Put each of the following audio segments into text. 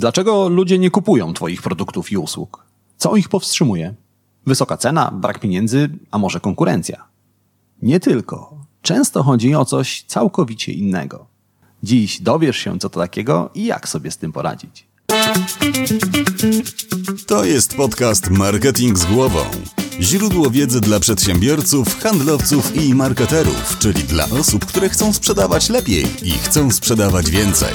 Dlaczego ludzie nie kupują Twoich produktów i usług? Co ich powstrzymuje? Wysoka cena, brak pieniędzy, a może konkurencja? Nie tylko. Często chodzi o coś całkowicie innego. Dziś dowiesz się, co to takiego i jak sobie z tym poradzić. To jest podcast Marketing z głową. Źródło wiedzy dla przedsiębiorców, handlowców i marketerów, czyli dla osób, które chcą sprzedawać lepiej i chcą sprzedawać więcej.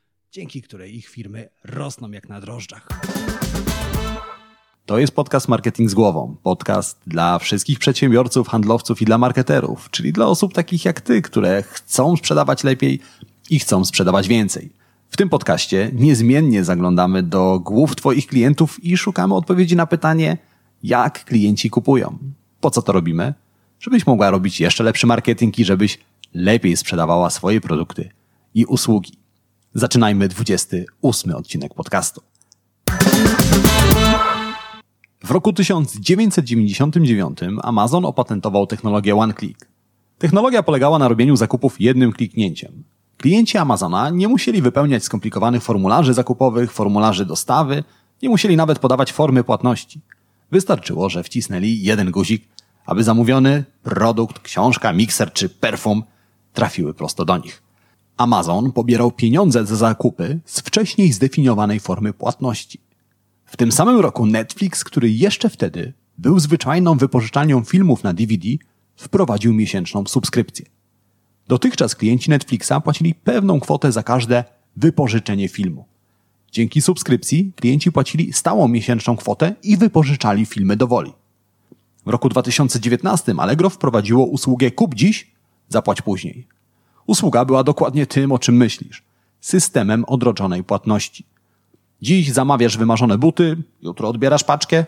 dzięki której ich firmy rosną jak na drożdżach. To jest podcast Marketing z głową. Podcast dla wszystkich przedsiębiorców, handlowców i dla marketerów, czyli dla osób takich jak ty, które chcą sprzedawać lepiej i chcą sprzedawać więcej. W tym podcaście niezmiennie zaglądamy do głów Twoich klientów i szukamy odpowiedzi na pytanie, jak klienci kupują. Po co to robimy? Żebyś mogła robić jeszcze lepszy marketing i żebyś lepiej sprzedawała swoje produkty i usługi. Zaczynajmy 28 odcinek podcastu. W roku 1999 Amazon opatentował technologię One Click. Technologia polegała na robieniu zakupów jednym kliknięciem. Klienci Amazona nie musieli wypełniać skomplikowanych formularzy zakupowych, formularzy dostawy, nie musieli nawet podawać formy płatności. Wystarczyło, że wcisnęli jeden guzik, aby zamówiony produkt, książka, mikser czy perfum trafiły prosto do nich. Amazon pobierał pieniądze za zakupy z wcześniej zdefiniowanej formy płatności. W tym samym roku Netflix, który jeszcze wtedy był zwyczajną wypożyczalnią filmów na DVD, wprowadził miesięczną subskrypcję. Dotychczas klienci Netflixa płacili pewną kwotę za każde wypożyczenie filmu. Dzięki subskrypcji klienci płacili stałą miesięczną kwotę i wypożyczali filmy do woli. W roku 2019 Allegro wprowadziło usługę Kup dziś, zapłać później. Usługa była dokładnie tym, o czym myślisz systemem odroczonej płatności. Dziś zamawiasz wymarzone buty, jutro odbierasz paczkę,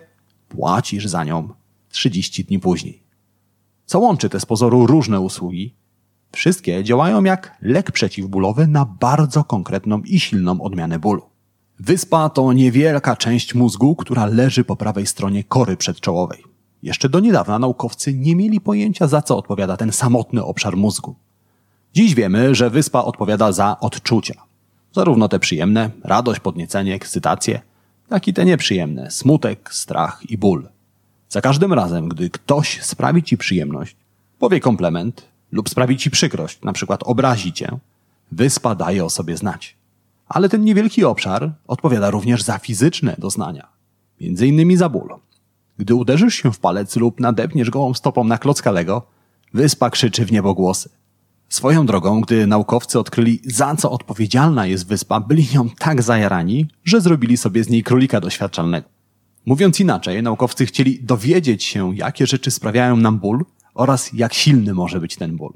płacisz za nią 30 dni później. Co łączy te z pozoru różne usługi? Wszystkie działają jak lek przeciwbólowy na bardzo konkretną i silną odmianę bólu. Wyspa to niewielka część mózgu, która leży po prawej stronie kory przedczołowej. Jeszcze do niedawna naukowcy nie mieli pojęcia, za co odpowiada ten samotny obszar mózgu. Dziś wiemy, że wyspa odpowiada za odczucia. Zarówno te przyjemne, radość, podniecenie, ekscytację, jak i te nieprzyjemne, smutek, strach i ból. Za każdym razem, gdy ktoś sprawi ci przyjemność, powie komplement lub sprawi ci przykrość, na przykład obrazi cię, wyspa daje o sobie znać. Ale ten niewielki obszar odpowiada również za fizyczne doznania, między innymi za ból. Gdy uderzysz się w palec lub nadepniesz gołą stopą na klocka Lego, wyspa krzyczy w niebogłosy. Swoją drogą, gdy naukowcy odkryli, za co odpowiedzialna jest wyspa, byli nią tak zajarani, że zrobili sobie z niej królika doświadczalnego. Mówiąc inaczej, naukowcy chcieli dowiedzieć się, jakie rzeczy sprawiają nam ból oraz jak silny może być ten ból.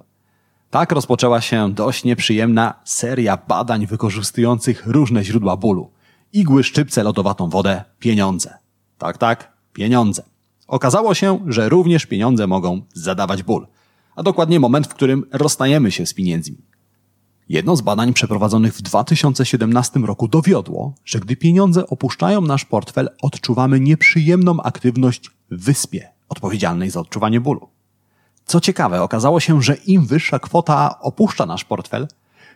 Tak rozpoczęła się dość nieprzyjemna seria badań wykorzystujących różne źródła bólu. Igły, szczypce, lodowatą wodę, pieniądze. Tak, tak, pieniądze. Okazało się, że również pieniądze mogą zadawać ból, a dokładnie moment, w którym rozstajemy się z pieniędzmi. Jedno z badań przeprowadzonych w 2017 roku dowiodło, że gdy pieniądze opuszczają nasz portfel, odczuwamy nieprzyjemną aktywność w wyspie, odpowiedzialnej za odczuwanie bólu. Co ciekawe, okazało się, że im wyższa kwota opuszcza nasz portfel,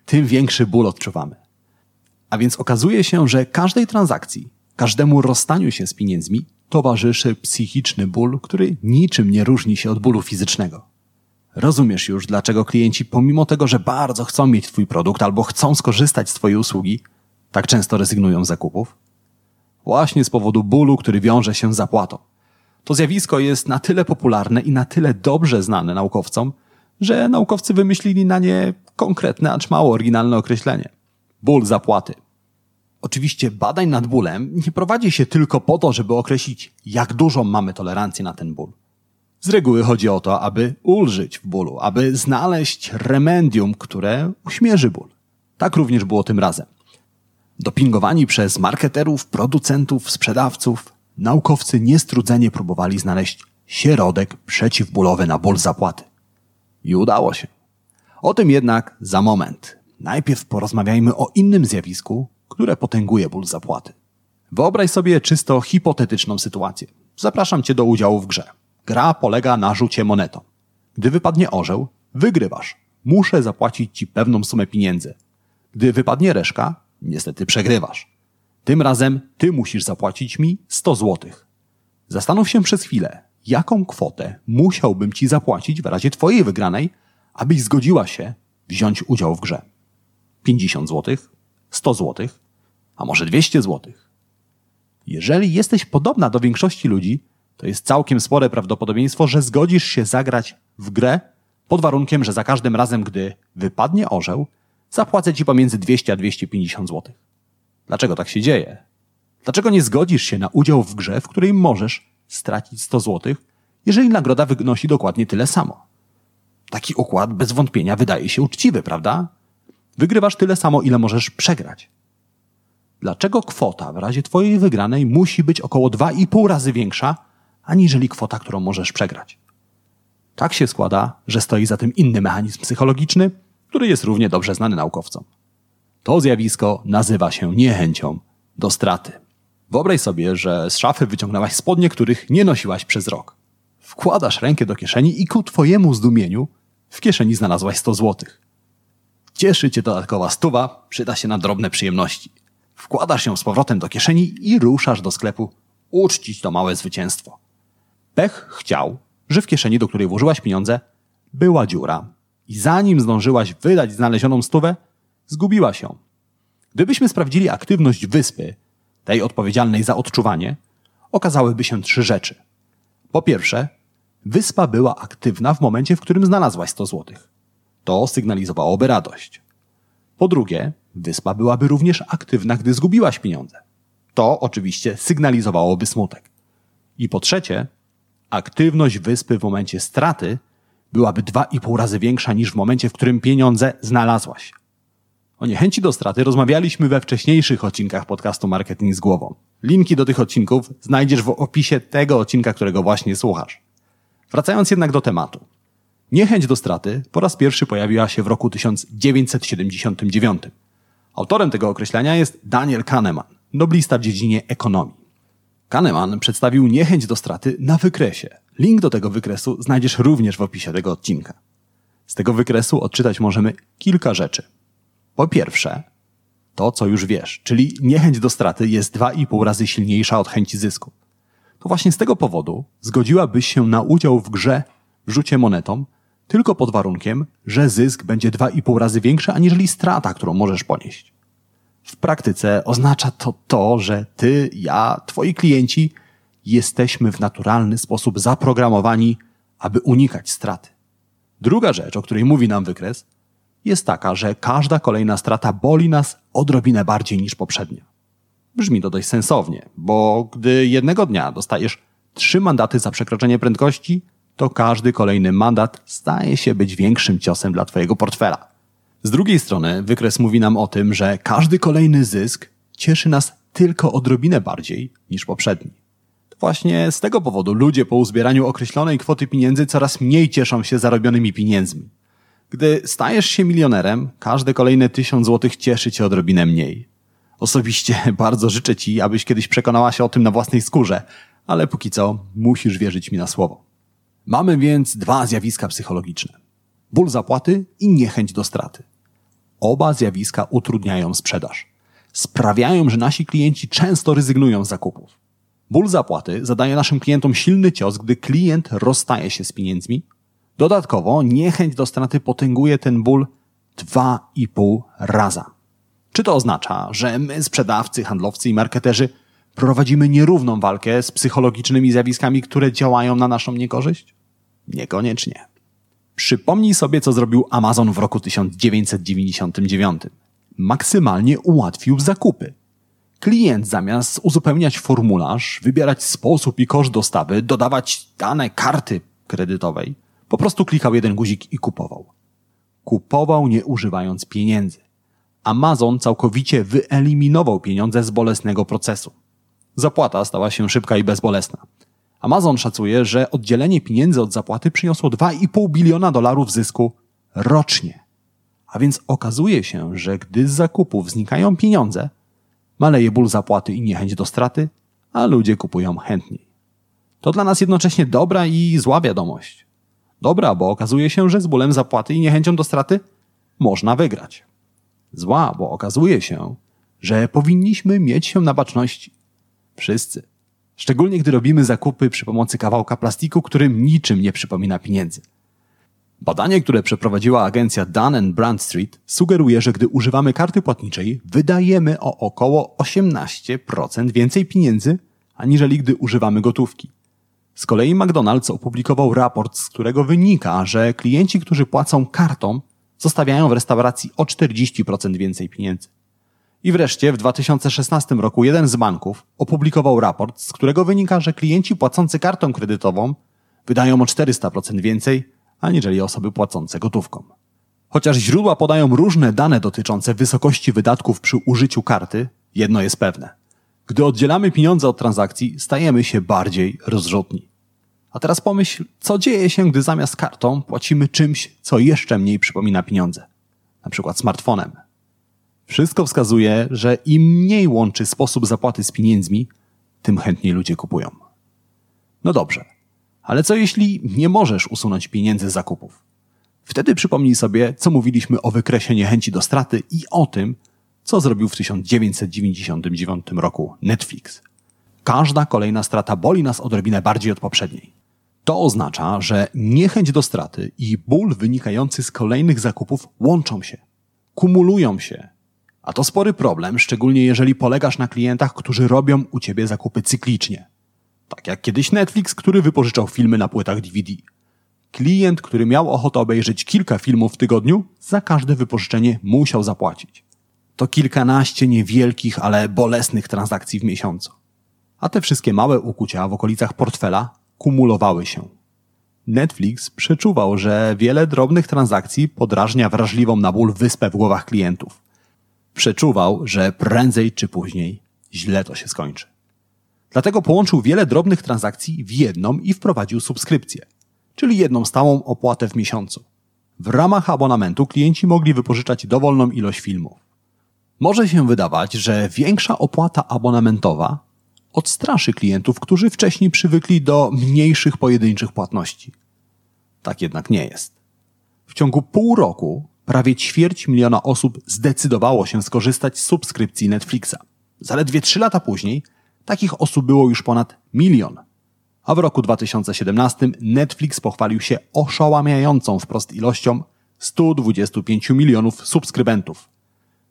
tym większy ból odczuwamy. A więc okazuje się, że każdej transakcji, każdemu rozstaniu się z pieniędzmi towarzyszy psychiczny ból, który niczym nie różni się od bólu fizycznego. Rozumiesz już, dlaczego klienci, pomimo tego, że bardzo chcą mieć Twój produkt albo chcą skorzystać z Twojej usługi, tak często rezygnują z zakupów? Właśnie z powodu bólu, który wiąże się z zapłatą. To zjawisko jest na tyle popularne i na tyle dobrze znane naukowcom, że naukowcy wymyślili na nie konkretne, acz mało oryginalne określenie. Ból zapłaty. Oczywiście badań nad bólem nie prowadzi się tylko po to, żeby określić, jak dużą mamy tolerancję na ten ból. Z reguły chodzi o to, aby ulżyć w bólu, aby znaleźć remedium, które uśmierzy ból. Tak również było tym razem. Dopingowani przez marketerów, producentów, sprzedawców, naukowcy niestrudzenie próbowali znaleźć środek przeciwbólowy na ból zapłaty. I udało się. O tym jednak za moment. Najpierw porozmawiajmy o innym zjawisku, które potęguje ból zapłaty. Wyobraź sobie czysto hipotetyczną sytuację. Zapraszam cię do udziału w grze. Gra polega na rzucie monetą. Gdy wypadnie orzeł, wygrywasz. Muszę zapłacić ci pewną sumę pieniędzy. Gdy wypadnie reszka, niestety przegrywasz. Tym razem ty musisz zapłacić mi 100 złotych. Zastanów się przez chwilę, jaką kwotę musiałbym ci zapłacić w razie twojej wygranej, abyś zgodziła się wziąć udział w grze. 50 złotych, 100 złotych, a może 200 złotych. Jeżeli jesteś podobna do większości ludzi, to jest całkiem spore prawdopodobieństwo, że zgodzisz się zagrać w grę pod warunkiem, że za każdym razem, gdy wypadnie orzeł, zapłacę ci pomiędzy 200 a 250 zł. Dlaczego tak się dzieje? Dlaczego nie zgodzisz się na udział w grze, w której możesz stracić 100 zł, jeżeli nagroda wynosi dokładnie tyle samo? Taki układ bez wątpienia wydaje się uczciwy, prawda? Wygrywasz tyle samo, ile możesz przegrać. Dlaczego kwota w razie twojej wygranej musi być około 2,5 razy większa, aniżeli kwota, którą możesz przegrać? Tak się składa, że stoi za tym inny mechanizm psychologiczny, który jest równie dobrze znany naukowcom. To zjawisko nazywa się niechęcią do straty. Wyobraź sobie, że z szafy wyciągnęłaś spodnie, których nie nosiłaś przez rok. Wkładasz rękę do kieszeni i ku twojemu zdumieniu w kieszeni znalazłaś 100 złotych. Cieszy cię dodatkowa stuwa, przyda się na drobne przyjemności. Wkładasz ją z powrotem do kieszeni i ruszasz do sklepu uczcić to małe zwycięstwo. Pech chciał, że w kieszeni, do której włożyłaś pieniądze, była dziura i zanim zdążyłaś wydać znalezioną stówę, zgubiła się. Gdybyśmy sprawdzili aktywność wyspy, tej odpowiedzialnej za odczuwanie, okazałyby się trzy rzeczy. Po pierwsze, wyspa była aktywna w momencie, w którym znalazłaś 100 złotych. To sygnalizowałoby radość. Po drugie, wyspa byłaby również aktywna, gdy zgubiłaś pieniądze. To oczywiście sygnalizowałoby smutek. I po trzecie, aktywność wyspy w momencie straty byłaby dwa i pół razy większa niż w momencie, w którym pieniądze znalazłaś. O niechęci do straty rozmawialiśmy we wcześniejszych odcinkach podcastu Marketing z głową. Linki do tych odcinków znajdziesz w opisie tego odcinka, którego właśnie słuchasz. Wracając jednak do tematu. Niechęć do straty po raz pierwszy pojawiła się w roku 1979. Autorem tego określenia jest Daniel Kahneman, noblista w dziedzinie ekonomii. Kahneman przedstawił niechęć do straty na wykresie. Link do tego wykresu znajdziesz również w opisie tego odcinka. Z tego wykresu odczytać możemy kilka rzeczy. Po pierwsze, to co już wiesz, czyli niechęć do straty jest 2,5 razy silniejsza od chęci zysku. To właśnie z tego powodu zgodziłabyś się na udział w grze w rzucie monetą tylko pod warunkiem, że zysk będzie 2,5 razy większy aniżeli strata, którą możesz ponieść. W praktyce oznacza to to, że ty, ja, twoi klienci jesteśmy w naturalny sposób zaprogramowani, aby unikać straty. Druga rzecz, o której mówi nam wykres, jest taka, że każda kolejna strata boli nas odrobinę bardziej niż poprzednia. Brzmi to dość sensownie, bo gdy jednego dnia dostajesz trzy mandaty za przekroczenie prędkości, to każdy kolejny mandat staje się być większym ciosem dla Twojego portfela. Z drugiej strony, wykres mówi nam o tym, że każdy kolejny zysk cieszy nas tylko odrobinę bardziej niż poprzedni. Właśnie z tego powodu ludzie po uzbieraniu określonej kwoty pieniędzy coraz mniej cieszą się zarobionymi pieniędzmi. Gdy stajesz się milionerem, każde kolejne tysiąc złotych cieszy cię odrobinę mniej. Osobiście bardzo życzę ci, abyś kiedyś przekonała się o tym na własnej skórze, ale póki co musisz wierzyć mi na słowo. Mamy więc dwa zjawiska psychologiczne. Ból zapłaty i niechęć do straty. Oba zjawiska utrudniają sprzedaż. Sprawiają, że nasi klienci często rezygnują z zakupów. Ból zapłaty zadaje naszym klientom silny cios, gdy klient rozstaje się z pieniędzmi. Dodatkowo niechęć do straty potęguje ten ból dwa i pół raza. Czy to oznacza, że my, sprzedawcy, handlowcy i marketerzy, prowadzimy nierówną walkę z psychologicznymi zjawiskami, które działają na naszą niekorzyść? Niekoniecznie. Przypomnij sobie, co zrobił Amazon w roku 1999. Maksymalnie ułatwił zakupy. Klient zamiast uzupełniać formularz, wybierać sposób i koszt dostawy, dodawać dane karty kredytowej, po prostu klikał jeden guzik i kupował. Kupował nie używając pieniędzy. Amazon całkowicie wyeliminował pieniądze z bolesnego procesu. Zapłata stała się szybka i bezbolesna. Amazon szacuje, że oddzielenie pieniędzy od zapłaty przyniosło 2,5 biliona dolarów zysku rocznie. A więc okazuje się, że gdy z zakupów znikają pieniądze, maleje ból zapłaty i niechęć do straty, a ludzie kupują chętniej. To dla nas jednocześnie dobra i zła wiadomość. Dobra, bo okazuje się, że z bólem zapłaty i niechęcią do straty można wygrać. Zła, bo okazuje się, że powinniśmy mieć się na baczności. Wszyscy. Szczególnie gdy robimy zakupy przy pomocy kawałka plastiku, którym niczym nie przypomina pieniędzy. Badanie, które przeprowadziła agencja Dun Bradstreet sugeruje, że gdy używamy karty płatniczej, wydajemy o około 18% więcej pieniędzy, aniżeli gdy używamy gotówki. Z kolei McDonald's opublikował raport, z którego wynika, że klienci, którzy płacą kartą, zostawiają w restauracji o 40% więcej pieniędzy. I wreszcie w 2016 roku jeden z banków opublikował raport, z którego wynika, że klienci płacący kartą kredytową wydają o 400% więcej, aniżeli osoby płacące gotówką. Chociaż źródła podają różne dane dotyczące wysokości wydatków przy użyciu karty, jedno jest pewne. Gdy oddzielamy pieniądze od transakcji, stajemy się bardziej rozrzutni. A teraz pomyśl, co dzieje się, gdy zamiast kartą płacimy czymś, co jeszcze mniej przypomina pieniądze, na przykład smartfonem. Wszystko wskazuje, że im mniej łączy sposób zapłaty z pieniędzmi, tym chętniej ludzie kupują. No dobrze, ale co jeśli nie możesz usunąć pieniędzy z zakupów? Wtedy przypomnij sobie, co mówiliśmy o wykresie niechęci do straty i o tym, co zrobił w 1999 roku Netflix. Każda kolejna strata boli nas odrobinę bardziej od poprzedniej. To oznacza, że niechęć do straty i ból wynikający z kolejnych zakupów łączą się, kumulują się. A to spory problem, szczególnie jeżeli polegasz na klientach, którzy robią u ciebie zakupy cyklicznie. Tak jak kiedyś Netflix, który wypożyczał filmy na płytach DVD. Klient, który miał ochotę obejrzeć kilka filmów w tygodniu, za każde wypożyczenie musiał zapłacić. To kilkanaście niewielkich, ale bolesnych transakcji w miesiącu. A te wszystkie małe ukłucia w okolicach portfela kumulowały się. Netflix przeczuwał, że wiele drobnych transakcji podrażnia wrażliwą na ból wyspę w głowach klientów. Przeczuwał, że prędzej czy później źle to się skończy. Dlatego połączył wiele drobnych transakcji w jedną i wprowadził subskrypcję, czyli jedną stałą opłatę w miesiącu. W ramach abonamentu klienci mogli wypożyczać dowolną ilość filmów. Może się wydawać, że większa opłata abonamentowa odstraszy klientów, którzy wcześniej przywykli do mniejszych pojedynczych płatności. Tak jednak nie jest. W ciągu pół roku prawie ćwierć miliona osób zdecydowało się skorzystać z subskrypcji Netflixa. Zaledwie trzy lata później takich osób było już ponad milion. A w roku 2017 Netflix pochwalił się oszałamiającą wprost ilością 125 milionów subskrybentów.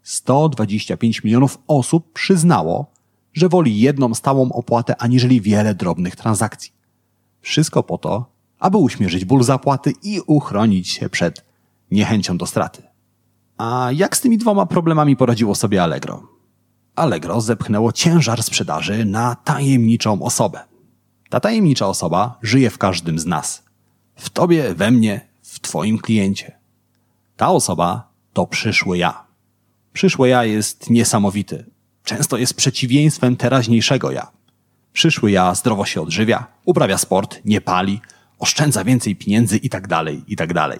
125 milionów osób przyznało, że woli jedną stałą opłatę aniżeli wiele drobnych transakcji. Wszystko po to, aby uśmierzyć ból zapłaty i uchronić się przed niechęcią do straty. A jak z tymi dwoma problemami poradziło sobie Allegro? Allegro zepchnęło ciężar sprzedaży na tajemniczą osobę. Ta tajemnicza osoba żyje w każdym z nas. W tobie, we mnie, w twoim kliencie. Ta osoba to przyszły ja. Przyszłe ja jest niesamowity. Często jest przeciwieństwem teraźniejszego ja. Przyszły ja zdrowo się odżywia, uprawia sport, nie pali, oszczędza więcej pieniędzy itd., tak itd.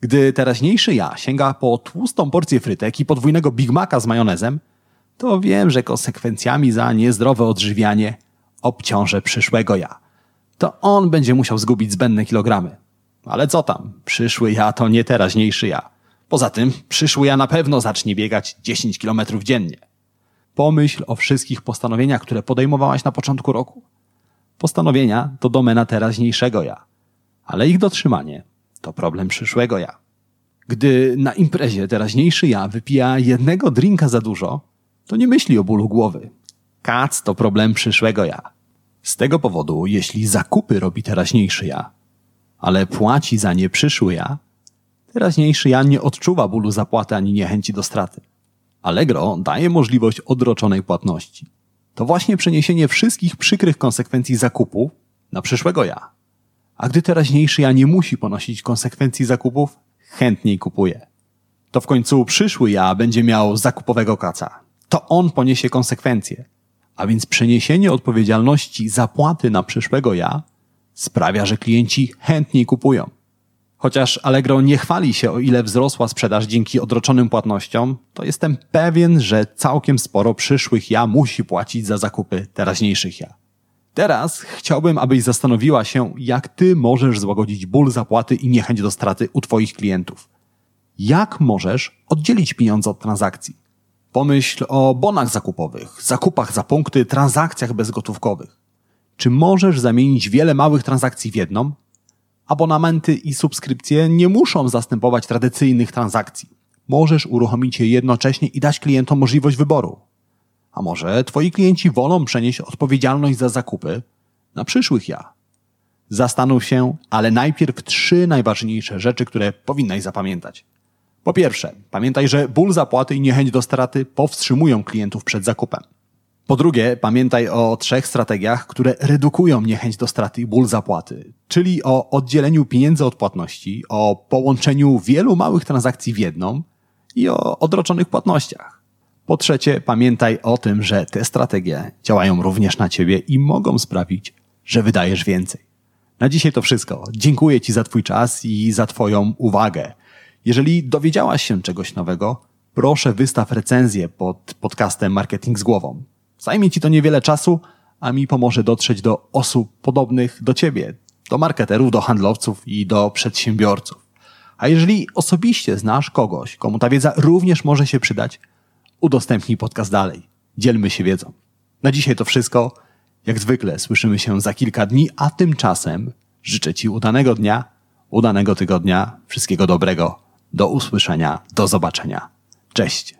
Gdy teraźniejszy ja sięga po tłustą porcję frytek i podwójnego Big Maca z majonezem, to wiem, że konsekwencjami za niezdrowe odżywianie obciążę przyszłego ja. To on będzie musiał zgubić zbędne kilogramy. Ale co tam, przyszły ja to nie teraźniejszy ja. Poza tym, przyszły ja na pewno zacznie biegać 10 kilometrów dziennie. Pomyśl o wszystkich postanowieniach, które podejmowałaś na początku roku. Postanowienia to domena teraźniejszego ja, ale ich dotrzymanie to problem przyszłego ja. Gdy na imprezie teraźniejszy ja wypija jednego drinka za dużo, to nie myśli o bólu głowy. Kac to problem przyszłego ja. Z tego powodu, jeśli zakupy robi teraźniejszy ja, ale płaci za nie przyszły ja, teraźniejszy ja nie odczuwa bólu zapłaty ani niechęci do straty. Allegro daje możliwość odroczonej płatności. To właśnie przeniesienie wszystkich przykrych konsekwencji zakupu na przyszłego ja. A gdy teraźniejszy ja nie musi ponosić konsekwencji zakupów, chętniej kupuje. To w końcu przyszły ja będzie miał zakupowego kaca. To on poniesie konsekwencje. A więc przeniesienie odpowiedzialności zapłaty na przyszłego ja sprawia, że klienci chętniej kupują. Chociaż Allegro nie chwali się, o ile wzrosła sprzedaż dzięki odroczonym płatnościom, to jestem pewien, że całkiem sporo przyszłych ja musi płacić za zakupy teraźniejszych ja. Teraz chciałbym, abyś zastanowiła się, jak ty możesz złagodzić ból zapłaty i niechęć do straty u twoich klientów. Jak możesz oddzielić pieniądze od transakcji? Pomyśl o bonach zakupowych, zakupach za punkty, transakcjach bezgotówkowych. Czy możesz zamienić wiele małych transakcji w jedną? Abonamenty i subskrypcje nie muszą zastępować tradycyjnych transakcji. Możesz uruchomić je jednocześnie i dać klientom możliwość wyboru. A może twoi klienci wolą przenieść odpowiedzialność za zakupy na przyszłych ja? Zastanów się, ale najpierw trzy najważniejsze rzeczy, które powinnaś zapamiętać. Po pierwsze, pamiętaj, że ból zapłaty i niechęć do straty powstrzymują klientów przed zakupem. Po drugie, pamiętaj o trzech strategiach, które redukują niechęć do straty i ból zapłaty, czyli o oddzieleniu pieniędzy od płatności, o połączeniu wielu małych transakcji w jedną i o odroczonych płatnościach. Po trzecie, pamiętaj o tym, że te strategie działają również na ciebie i mogą sprawić, że wydajesz więcej. Na dzisiaj to wszystko. Dziękuję Ci za Twój czas i za Twoją uwagę. Jeżeli dowiedziałaś się czegoś nowego, proszę wystaw recenzję pod podcastem Marketing z głową. Zajmie Ci to niewiele czasu, a mi pomoże dotrzeć do osób podobnych do Ciebie, do marketerów, do handlowców i do przedsiębiorców. A jeżeli osobiście znasz kogoś, komu ta wiedza również może się przydać, udostępnij podcast dalej. Dzielmy się wiedzą. Na dzisiaj to wszystko. Jak zwykle słyszymy się za kilka dni, a tymczasem życzę Ci udanego dnia, udanego tygodnia, wszystkiego dobrego. Do usłyszenia, do zobaczenia. Cześć.